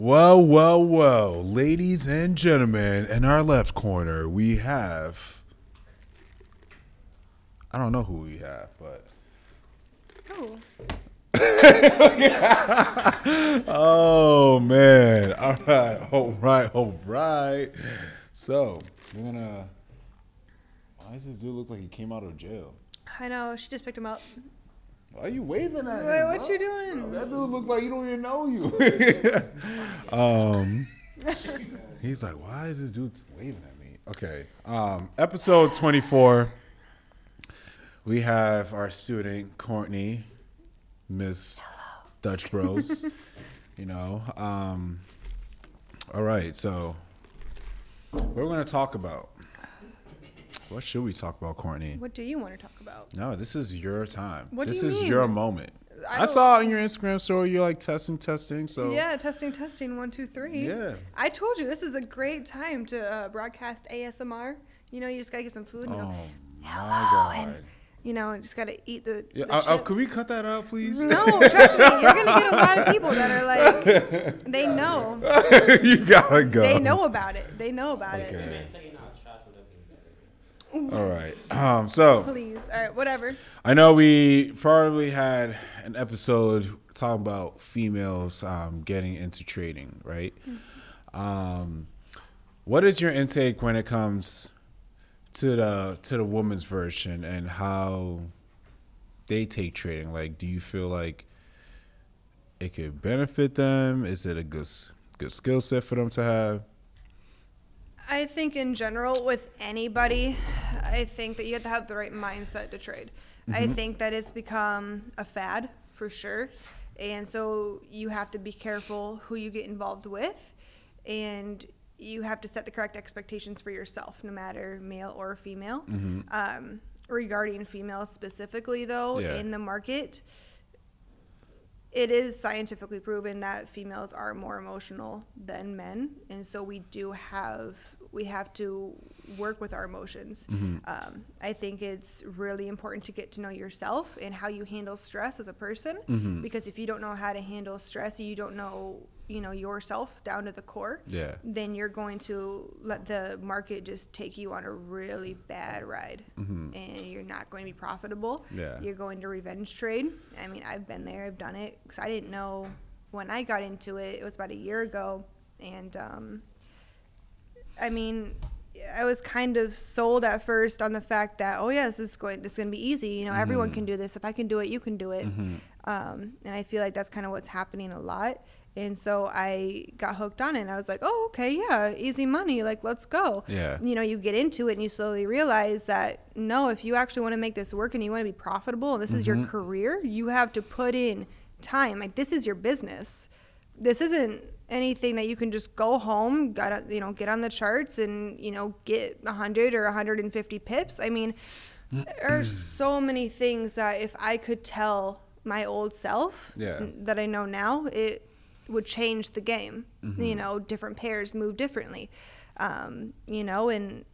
Well, well, well, ladies and gentlemen, in our left corner, we have. I don't know who we have, but. Oh, Oh, man. All right. All right. All right. So, we're going to. Why does this dude look like he came out of jail? I know. She just picked him up. Why are you waving at me? Wait, him? what bro? you doing? That dude look like he don't even know you. um, he's like, why is this dude waving at me? Okay. Um, episode 24. We have our student, Courtney, Miss Dutch Bros. you know. Um, all right. So, what we're going to talk about? What should we talk about, Courtney? What do you want to talk about? No, this is your time. What do this you is mean? your moment. I I, saw in your Instagram story you're like testing, testing. So Yeah, testing, testing, one, two, three. Yeah. I told you this is a great time to uh, broadcast ASMR. You know, you just gotta get some food and Oh go, my Hello, god. and you know, just gotta eat the. Yeah, the uh, uh, could we cut that out, please? No, trust me, you're gonna get a lot of people that are like, they know, you gotta go. they know about it, they know about it. Okay. Tell you not trash would have been better. All right. Um. So Please, all right, whatever. I know we probably had an episode talking about females um, getting into trading, right? Um, what is your intake when it comes to the to the woman's version and how they take trading? Like, do you feel like it could benefit them? Is it a good good skill set for them to have? I think in general with anybody, I think that you have to have the right mindset to trade. I think that it's become a fad for sure. And so you have to be careful who you get involved with and you have to set the correct expectations for yourself, no matter male or female. Um, regarding females specifically, though, Yeah. in the market, it is scientifically proven that females are more emotional than men and so we do have we have to work with our emotions. Um, i think it's really important to get to know yourself and how you handle stress as a person because if you don't know how to handle stress you don't know you know yourself down to the core Yeah. then you're going to let the market just take you on a really bad ride. And you're not going to be profitable. Yeah. you're going to revenge trade. I mean i've been there. I've done it. Because i didn't know when i got into it. It was about a year ago. And um, i mean i was kind of sold at first on the fact that oh yeah this is going this is going to be easy. You know everyone can do this. If i can do it you can do it. Um, and i feel like that's kind of what's happening a lot and so i got hooked on it and i was like oh okay yeah easy money like let's go. Yeah. you know you get into it and you slowly realize that no if you actually want to make this work and you want to be profitable and this is your mm-hmm. career you have to put in time like this is your business. This isn't anything that you can just go home got you know get on the charts and you know get 100 or 150 pips. I mean there are so many things that if i could tell my old self Yeah. that i know now it would change the game you know different pairs move differently um, you know and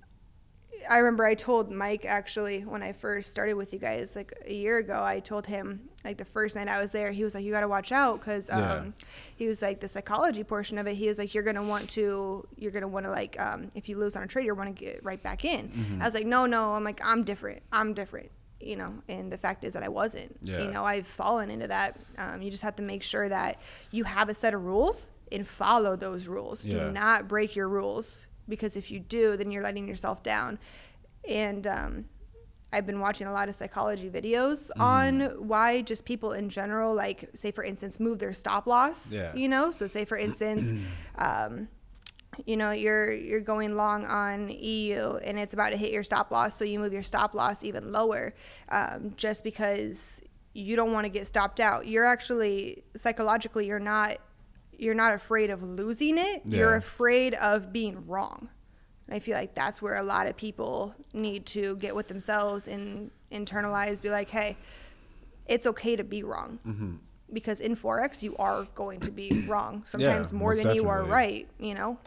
I remember I told Mike actually when I first started with you guys like a year ago. I told him like the first night I was there, he was like, "You got to watch out," because um, Yeah. he was like the psychology portion of it. He was like, "You're gonna want to, you're gonna want to like, um, if you lose on a trade, you want to get right back in." Mm-hmm. I was like, "No, no." I'm like, "I'm different. I'm different." You know, and the fact is that I wasn't. Yeah. You know, I've fallen into that. Um, you just have to make sure that you have a set of rules and follow those rules. Yeah. Do not break your rules because if you do, then you're letting yourself down. And um, I've been watching a lot of psychology videos Mm-hmm. on why just people in general, like say for instance, move their stop loss. Yeah. You know, so say for instance. um, you know you're you're going long on EU and it's about to hit your stop loss, so you move your stop loss even lower, um, just because you don't want to get stopped out. You're actually psychologically you're not you're not afraid of losing it. You're afraid of being wrong. And I feel like that's where a lot of people need to get with themselves and internalize, be like, hey, it's okay to be wrong. Mm-hmm. Because in Forex, you are going to be wrong. Sometimes more most than you are right, you know?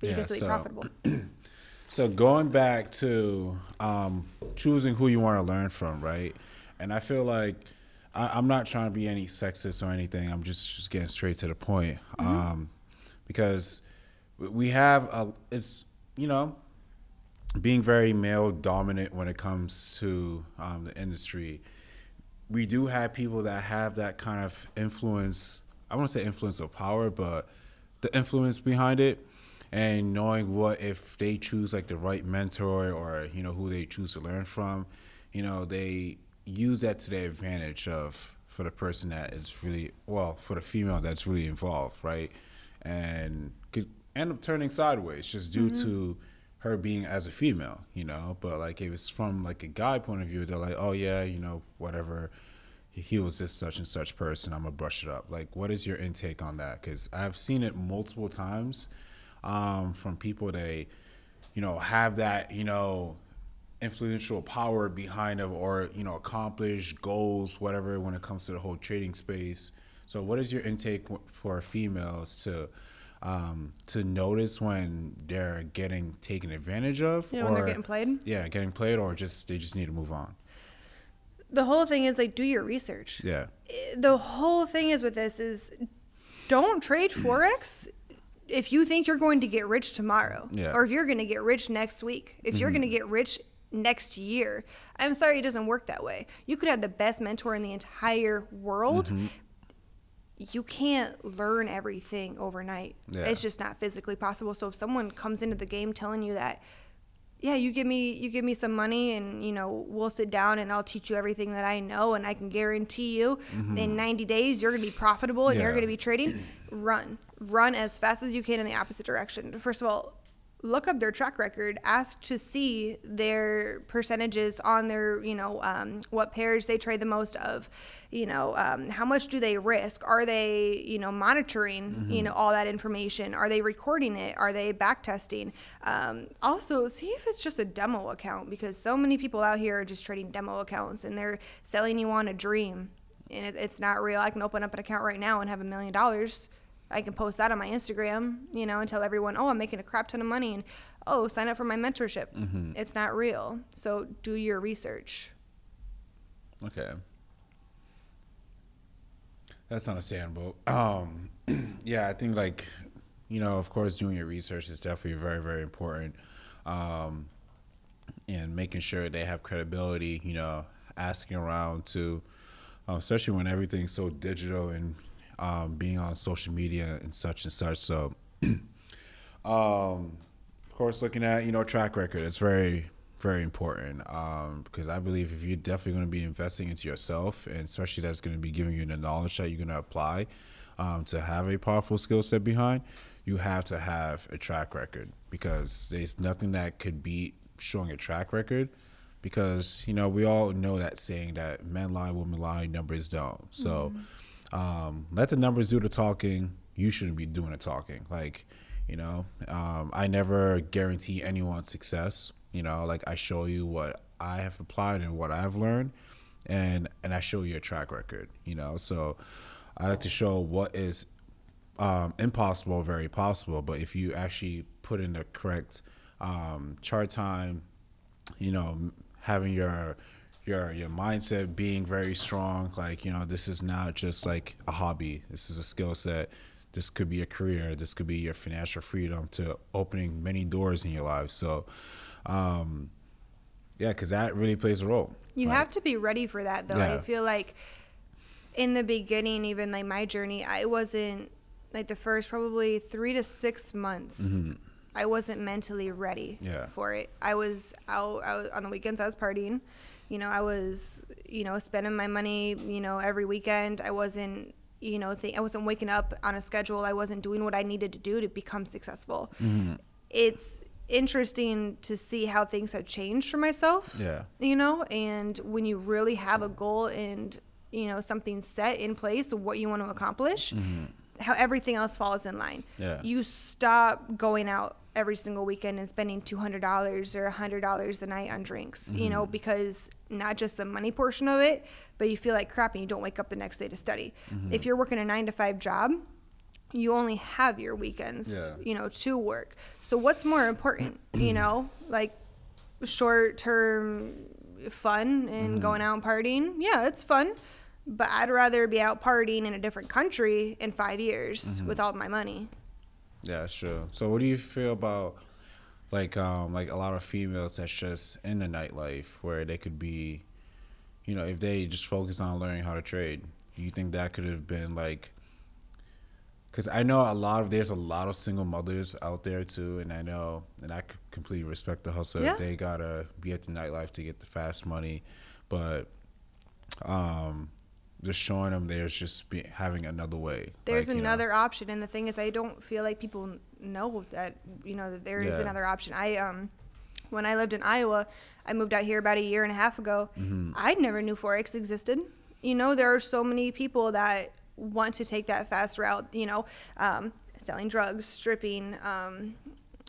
But you Yeah, can still be so- profitable. So going back to um, choosing who you want to learn from, right? And I feel like I, I'm not trying to be any sexist or anything. I'm just just getting straight to the point. Um, because we- we have a it's you know being very male dominant when it comes to um, the industry. We do have people that have that kind of influence. I want to say influence of power, but the influence behind it, and knowing what if they choose like the right mentor or you know who they choose to learn from, you know they use that to their advantage of for the person that is really well for the female that's really involved, right? And could end up turning sideways just due mm-hmm. to her being as a female, you know. But like if it's from like a guy point of view, they're like, oh yeah, you know, whatever. He was this such and such person. I'm gonna brush it up. Like, what is your intake on that? Because I've seen it multiple times um, from people they, you know, have that you know influential power behind them or you know accomplish goals whatever when it comes to the whole trading space so what is your intake for females to um, to notice when they're getting taken advantage of You know, when they're getting played? yeah getting played or just they just need to move on The whole thing is like do your research. yeah the whole thing is with this is don't trade forex if you think you're going to get rich tomorrow Yeah. or if you're going to get rich next week if you're going to mm-hmm. get rich next year i'm sorry it doesn't work that way. You could have the best mentor in the entire world. Mm-hmm. You can't learn everything overnight. Yeah. it's just not physically possible. So if someone comes into the game telling you that yeah you give me you give me some money and you know we'll sit down and i'll teach you everything that i know and i can guarantee you mm-hmm. in 90 days you're going to be profitable and you're going to be trading run run as fast as you can in the opposite direction. First of all look up their track record. Ask to see their percentages on their you know um, what pairs they trade the most of. You know um, how much do they risk? Are they you know monitoring you know all that information? Are they recording it? Are they back testing? Um, also see if it's just a demo account because so many people out here are just trading demo accounts and they're selling you on a dream. And it, it's not real. I can open up an account right now and have a million dollars I can post that on my Instagram, you know, and tell everyone, oh, I'm making a crap ton of money, and oh, sign up for my mentorship. It's not real. So do your research. Okay. That's understandable. Um, yeah, I think like, you know, of course, doing your research is definitely very, very important. Um, and making sure they have credibility, you know, asking around to, um, especially when everything's so digital and um, being on social media and such and such. So, um, of course, looking at you know track record, it's very very important um, because I believe if you're definitely going to be investing into yourself, and especially that's going to be giving you the knowledge that you're going to apply um, to have a powerful skill set behind, you have to have a track record because there's nothing that could beat showing a track record. Because you know we all know that saying that men lie, women lie, numbers don't. So um, let the numbers do the talking. You shouldn't be doing the talking. Like, you know, um, I never guarantee anyone success. You know, like I show you what I have applied and what I've learned, and and I show you a track record. You know, so I like to show what is um, impossible, very possible. But if you actually put in the correct um, chart time, you know, having your your your mindset being very strong, like you know, this is not just like a hobby. This is a skill set. This could be a career. This could be your financial freedom to opening many doors in your life. So, um, yeah, because that really plays a role. You Like, have to be ready for that, though. I feel like in the beginning, even like my journey, I wasn't like the first probably three to six months. I wasn't mentally ready Mm-hmm. Yeah. for it. I was out, I was on the weekends. I was partying. You know, I was, you know, spending my money. You know, every weekend. I wasn't, you know, th- I wasn't waking up on a schedule. I wasn't doing what I needed to do to become successful. Mm-hmm. It's interesting to see how things have changed for myself Yeah. you know and when you really have a goal and you know something set in place of what you want to accomplish how everything else falls in line Mm-hmm. Yeah. you stop going out every single weekend and spending $200 or $100 a night on drinks you Mm-hmm. know because not just the money portion of it but you feel like crap and you don't wake up the next day to study Mm-hmm. if you're working a 9 to 5 job you only have your weekends Yeah. you know to work so what's more important you know like short term fun and Mm-hmm. going out and partying yeah it's fun but i'd rather be out partying in a different country in five years Mm-hmm. with all my money Yeah, sure. So, what do you feel about like um like a lot of females that's just in the nightlife where they could be, you know, if they just focus on learning how to trade, do you think that could have been like? Because I know a lot of there's a lot of single mothers out there too, and I know, and I completely respect the hustle. Yeah. They gotta be at the nightlife to get the fast money, but um, just showing them there's just be, having another way. There's like, you know. another option, and the thing is, I don't feel like people know that you know that there is Yeah. another option. I um, when I lived in Iowa, I moved out here about a year and a half ago. Mm-hmm. I never knew forex existed. You know, there are so many people that want to take that fast route. You know, um, selling drugs, stripping. Um,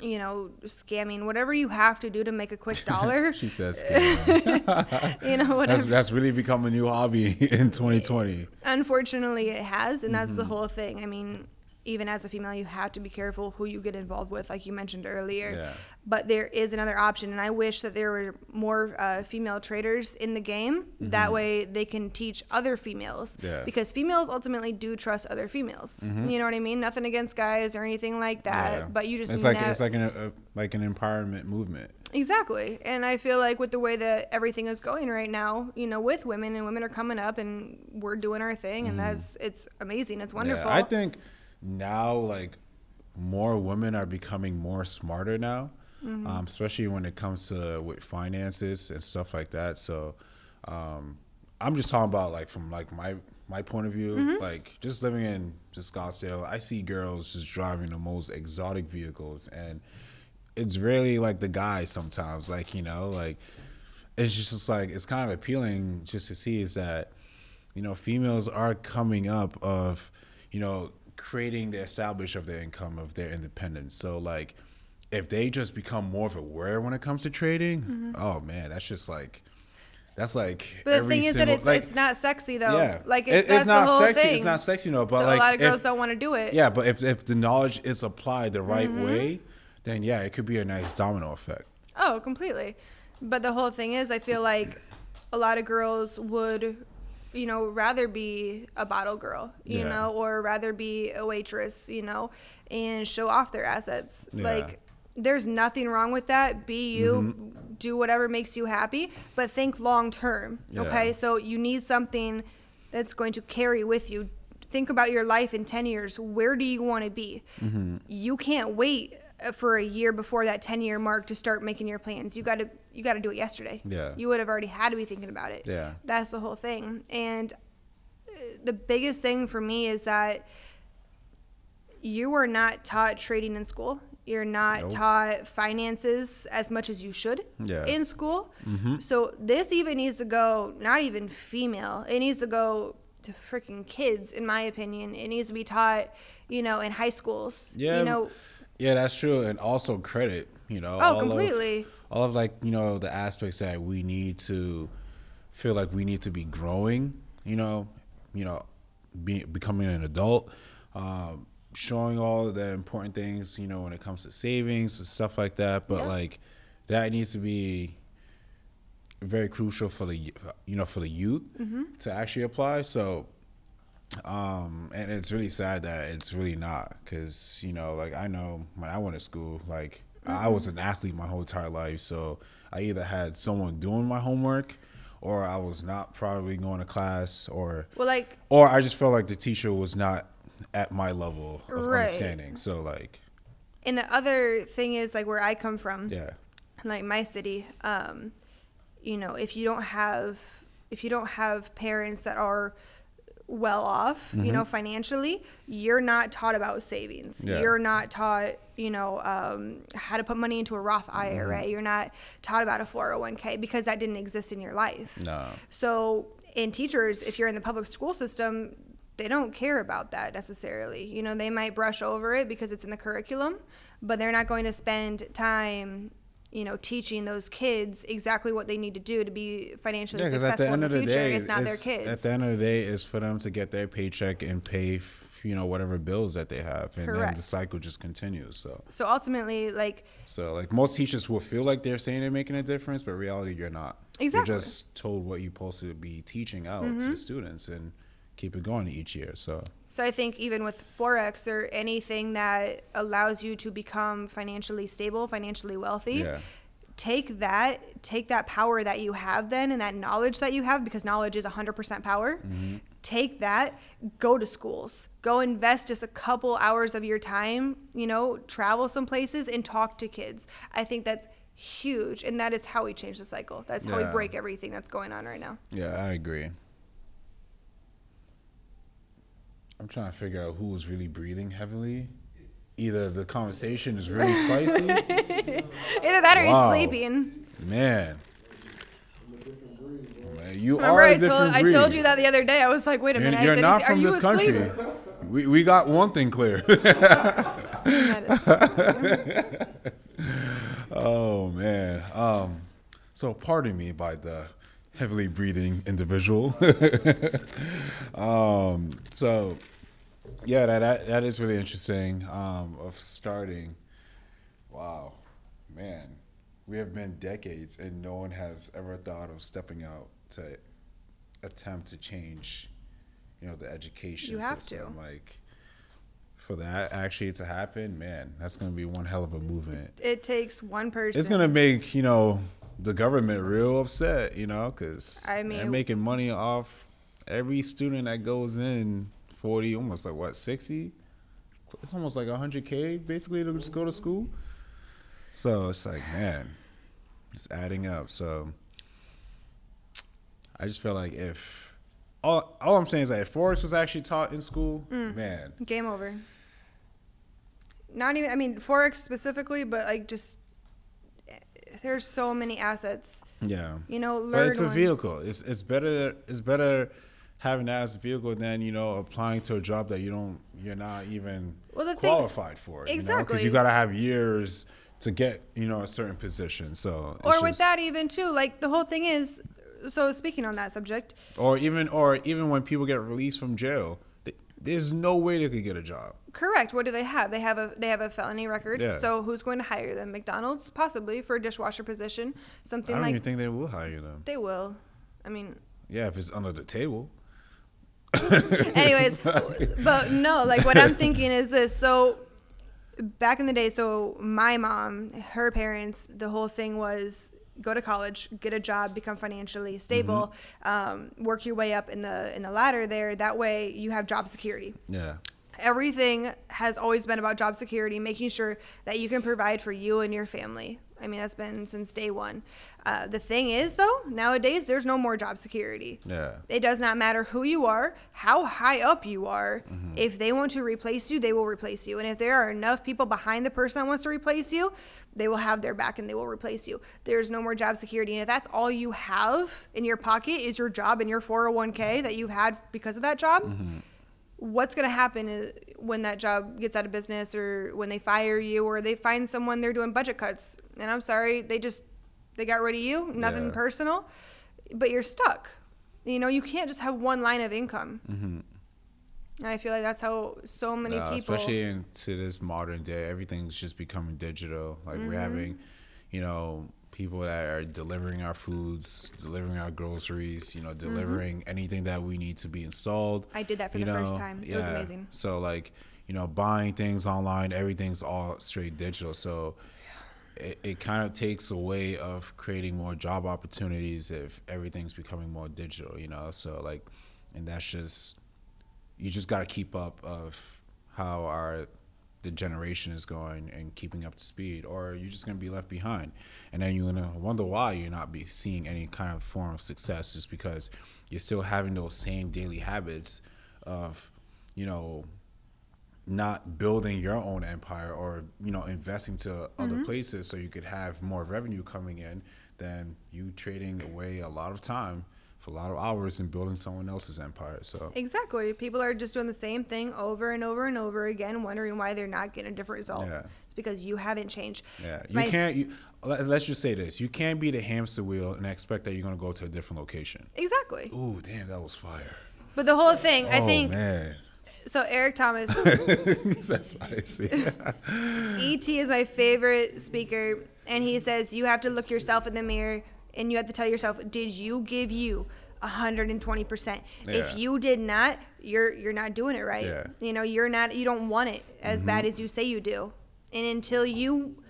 you know, scamming, whatever you have to do to make a quick dollar. She says, scam. you know, whatever. that's, that's really become a new hobby in 2020. Unfortunately, it has, and that's the Mm-hmm. whole thing. I mean, even as a female, you have to be careful who you get involved with, like you mentioned earlier. Yeah. But there is another option, and I wish that there were more uh, female traders in the game. That way, they can teach other females. Mm-hmm. Yeah. Mm-hmm. Because females ultimately do trust other females. Mm-hmm. You know what I mean? Nothing against guys or anything like that, Yeah. but you just it's like nev- it's like an a, like an empowerment movement. Exactly. And I feel like with the way that everything is going right now, you know, with women and women are coming up and we're doing our thing and that's it's amazing. It's wonderful. Mm-hmm. Yeah, I think now like more women are becoming more smarter now, Mm-hmm. um, especially when it comes to with finances and stuff like that. So um, I'm just talking about like from like my my point of view, Mm-hmm. like just living in just Scottsdale, I see girls just driving the most exotic vehicles and it's really like the guys sometimes, like, you know, like it's just like it's kind of appealing just to see is that you know females are coming up of you know creating the establish of their income of their independence so like if they just become more of aware when it comes to trading oh man that's just like that's like Mm-hmm. but the thing is that it's like, it's not sexy though. yeah Like It- it's, that's it's not sexy thing. it's not sexy no but so like a lot of girls if- don't want to do it. yeah but if, if the knowledge is applied the right Mm-hmm. way then yeah it could be a nice domino effect Oh, completely. But the whole thing is, I feel like a lot of girls would, you know, rather be a bottle girl, you Yeah. know, or rather be a waitress, you know, and show off their assets. Yeah. Like, there's nothing wrong with that. Be you, Mm-hmm. do whatever makes you happy, but think long term. Yeah. Okay. So you need something that's going to carry with you. Think about your life in 10 years. Where do you want to be? Mm-hmm. You can't wait uh, for a year before that 10 year mark to start making your plans. You got to you got to do it yesterday. Yeah. You would have already had to be thinking about it. Yeah. That's the whole thing. And uh, the biggest thing for me is that you are not taught trading in school. You're not Nope. taught finances as much as you should Yeah. in school. Mm-hmm. So this even needs to go not even female. It needs to go to freaking kids in my opinion. It needs to be taught, you know, in high schools. Yeah, You know, yeah, that's true, and also credit. You know, Oh, completely. Of, all of like you know the aspects that we need to feel like we need to be growing. You know, you know, be, becoming an adult, um, showing all the important things. You know, when it comes to savings and stuff like that. But Yeah. like that needs to be very crucial for the you know for the youth Mm-hmm. to actually apply. So um and it's really sad that it's really not because you know like i know when i went to school like i was an athlete my whole entire life so i either had someone doing my homework or i was not probably going to class or well like or i just felt like the teacher was not at my level of Right. understanding so like and the other thing is like where I come from. yeah like my city um you know if you don't have if you don't have parents that are well off you know financially you're not taught about savings. Yeah. you're not taught you know um, how to put money into a roth ira you're not taught about a 401k because that didn't exist in your life. No. So in teachers if you're in the public school system they don't care about that necessarily. You know they might brush over it because it's in the curriculum but they're not going to spend time you know teaching those kids exactly what they need to do to be financially yeah because at successful the end in of the the future day it's not their kids at the end of the day is for them to get their paycheck and pay f- you know whatever bills that they have and then the cycle just continues so so ultimately like So like most teachers will feel like they're saying they're making a difference, but reality you're not. Exactly. Mm-hmm. You're just told what you're supposed to be teaching out to the students and keep it going each year. So So I think even with forex or anything that allows you to become financially stable, financially wealthy, yeah, take that take that power that you have then and that knowledge that you have because knowledge is 100% power Mm-hmm. take that go to schools go invest just a couple hours of your time you know travel some places and talk to kids i think that's huge and that is how we change the cycle that's how we break everything that's going on right now yeah, I agree. I'm trying to figure out who is really breathing heavily. Either the conversation is really spicy, either that or Wow. he's sleeping man. Man, you remember are a I different told, I told you that the other day i was like wait a You're, minute you're said, not from this country. asleep?" We, we got one thing clear. Oh man. Um, so pardon me by the heavily breathing individual. um, so yeah, that, that that is really interesting. Um, of starting. Wow, man, we have been decades, and no one has ever thought of stepping out to attempt to change. You know, the education You have system. to. Like for that actually to happen, man, that's gonna be one hell of a movement. it takes one person It's gonna make you know the government real upset, you know, because I they're mean- making money off every student that goes in. Forty, almost like what sixty? It's almost like hundred k basically to just go to school. So it's like, man, it's adding up. So I just feel like if all all I'm saying is that if forex was actually taught in school, Mm. man, Game over. Not even, I mean, Forex specifically, but like just, there's so many assets. yeah. You know, learn But it's a one. vehicle. It's it's better it's better having that as a vehicle than you know applying to a job that you don't you're not even Well, the thing- qualified for. Because Exactly. you got to have years to get you know a certain position. So Or with just- that, even too, like the whole thing is, so speaking on that subject, or even or even when people get released from jail, there's no way they could get a job. Correct. What do they have? They have a they have a felony record. Yeah. So who's going to hire them? McDonald's possibly for a dishwasher position, something I don't like even think they will hire them. they will. I mean, Yeah, if it's under the table. anyways but no like what i'm thinking is this so back in the day so my mom her parents the whole thing was go to college get a job become financially stable um, work your way up in the in the ladder there that way you have job security Yeah. Everything has always been about job security, making sure that you can provide for you and your family. I mean, that's been since day one. Uh, the thing is, though, nowadays there's no more job security. Yeah. It does not matter who you are, how high up you are. Mhm. If they want to replace you, they will replace you. And if there are enough people behind the person that wants to replace you, they will have their back and they will replace you. There's no more job security. And if that's all you have in your pocket is your job and your 401k that you've had because of that job, what's going to happen is when that job gets out of business or when they fire you or they find someone they're doing budget cuts and i'm sorry they just they got rid of you nothing Yeah. personal but you're stuck you know you can't just have one line of income mm-hmm. i feel like that's how so many Uh, people especially into this modern day, everything's just becoming digital. Like Mm-hmm. we're having, you know, people that are delivering our foods, delivering our groceries, you know, delivering anything that we need to be installed. Mm-hmm. I did that for you the first time. It was amazing. So like, you know, buying things online, everything's all straight digital. So it, it kind of takes away of creating more job opportunities if everything's becoming more digital, you know. So like, and that's just you just got to keep up of how our the generation is going and keeping up to speed or you're just going to be left behind? And then you're going to wonder why you're not be seeing any kind of form of success just because you're still having those same daily habits of you know not building your own empire or you know investing to other mm-hmm. places so you could have more revenue coming in than you trading away a lot of time for a lot of hours in building someone else's empire so exactly people are just doing the same thing over and over and over again wondering why they're not getting a different result Yeah. it's because you haven't changed Yeah, you My- can't. You, let- let's just say this: you can't be the hamster wheel and expect that you're gonna go to a different location. exactly Ooh, damn, that was fire! but the whole thing i oh think man, so eric thomas that's icy. ET is my favorite speaker, and he says you have to look yourself in the mirror and you have to tell yourself, did you give you 120%. Yeah. If you did not, you're you're not doing it right. Yeah. You know, you're not you don't want it as bad mm-hmm. as you say you do. And until you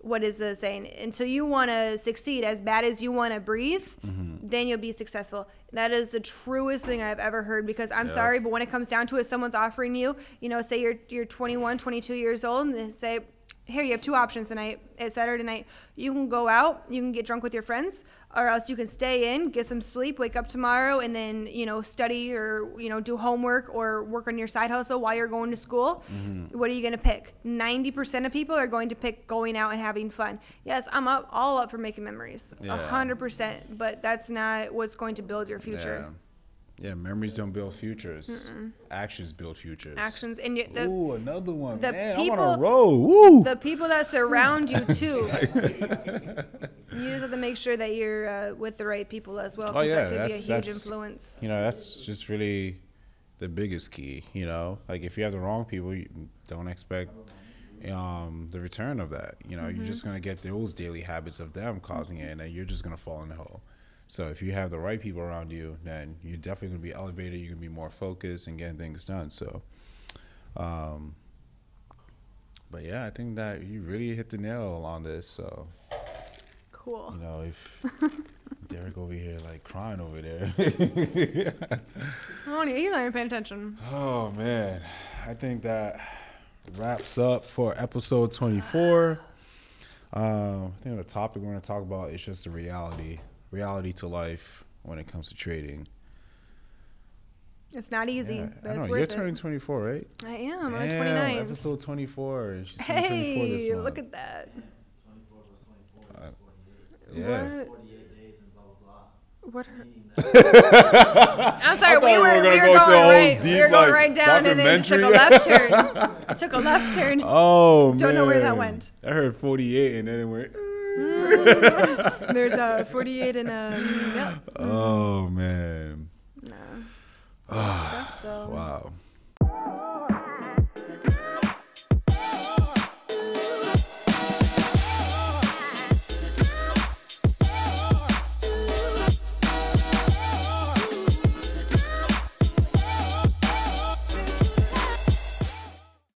what is the saying? Until you want to succeed as bad as you want to breathe, mm-hmm. then you'll be successful. That is the truest thing I've ever heard because I'm sorry, but when it comes down to it, someone's offering you, you know, say you're you're 21, 22 years old and they say, "Here, you have two options tonight. It's Saturday night. You can go out, you can get drunk with your friends, or else you can stay in, get some sleep, wake up tomorrow and then, you know, study or, you know, do homework or work on your side hustle while you're going to school." Mm-hmm. What are you going to pick? 90% of people are going to pick going out and having fun. Yes, I'm up all up for making memories. A Yeah. 100%, but that's not what's going to build your future. Yeah. Yeah, memories don't build futures. Actions build futures. Actions and you, the, Ooh, another one. the Man, I'm on people- a roll. Woo. the people that surround you too. you just have to make sure that you're uh, with the right people as well. Oh, yeah, that could be a huge that's- influence. you know, that's just really the biggest key. You know, like if you have the wrong people, you don't expect um, the return of that. You know, Mm-hmm. you're just gonna get those daily habits of them causing it, and then you're just gonna fall in the hole. So if you have the right people around you, then you're definitely gonna be elevated. You're gonna be more focused and getting things done. So, um, but yeah, I think that you really hit the nail on this. So Cool. you know, if Derek over here like crying over there. Oh, he's not even paying attention. Oh man, I think that wraps up for episode 24. Um, I think the topic we're going to talk about is just the reality, reality to life when it comes to trading. It's not easy, Yeah, I know you're it. turning 24, right? I am. I'm Damn, 29. episode 24. and She's turning 24 this Hey, month. look at that. 24 plus 24 Uh, is 48. Yeah. What? 48 days and blah, blah, blah. What? her- I'm sorry, we we were, we were go going right. deep, we were going like, right down and then just took a left turn. took a left turn. Oh man. Don't know where that went. I heard 48 and then it went. There's a 48 and a. Yep. Oh, man. Nah. Ah, wow.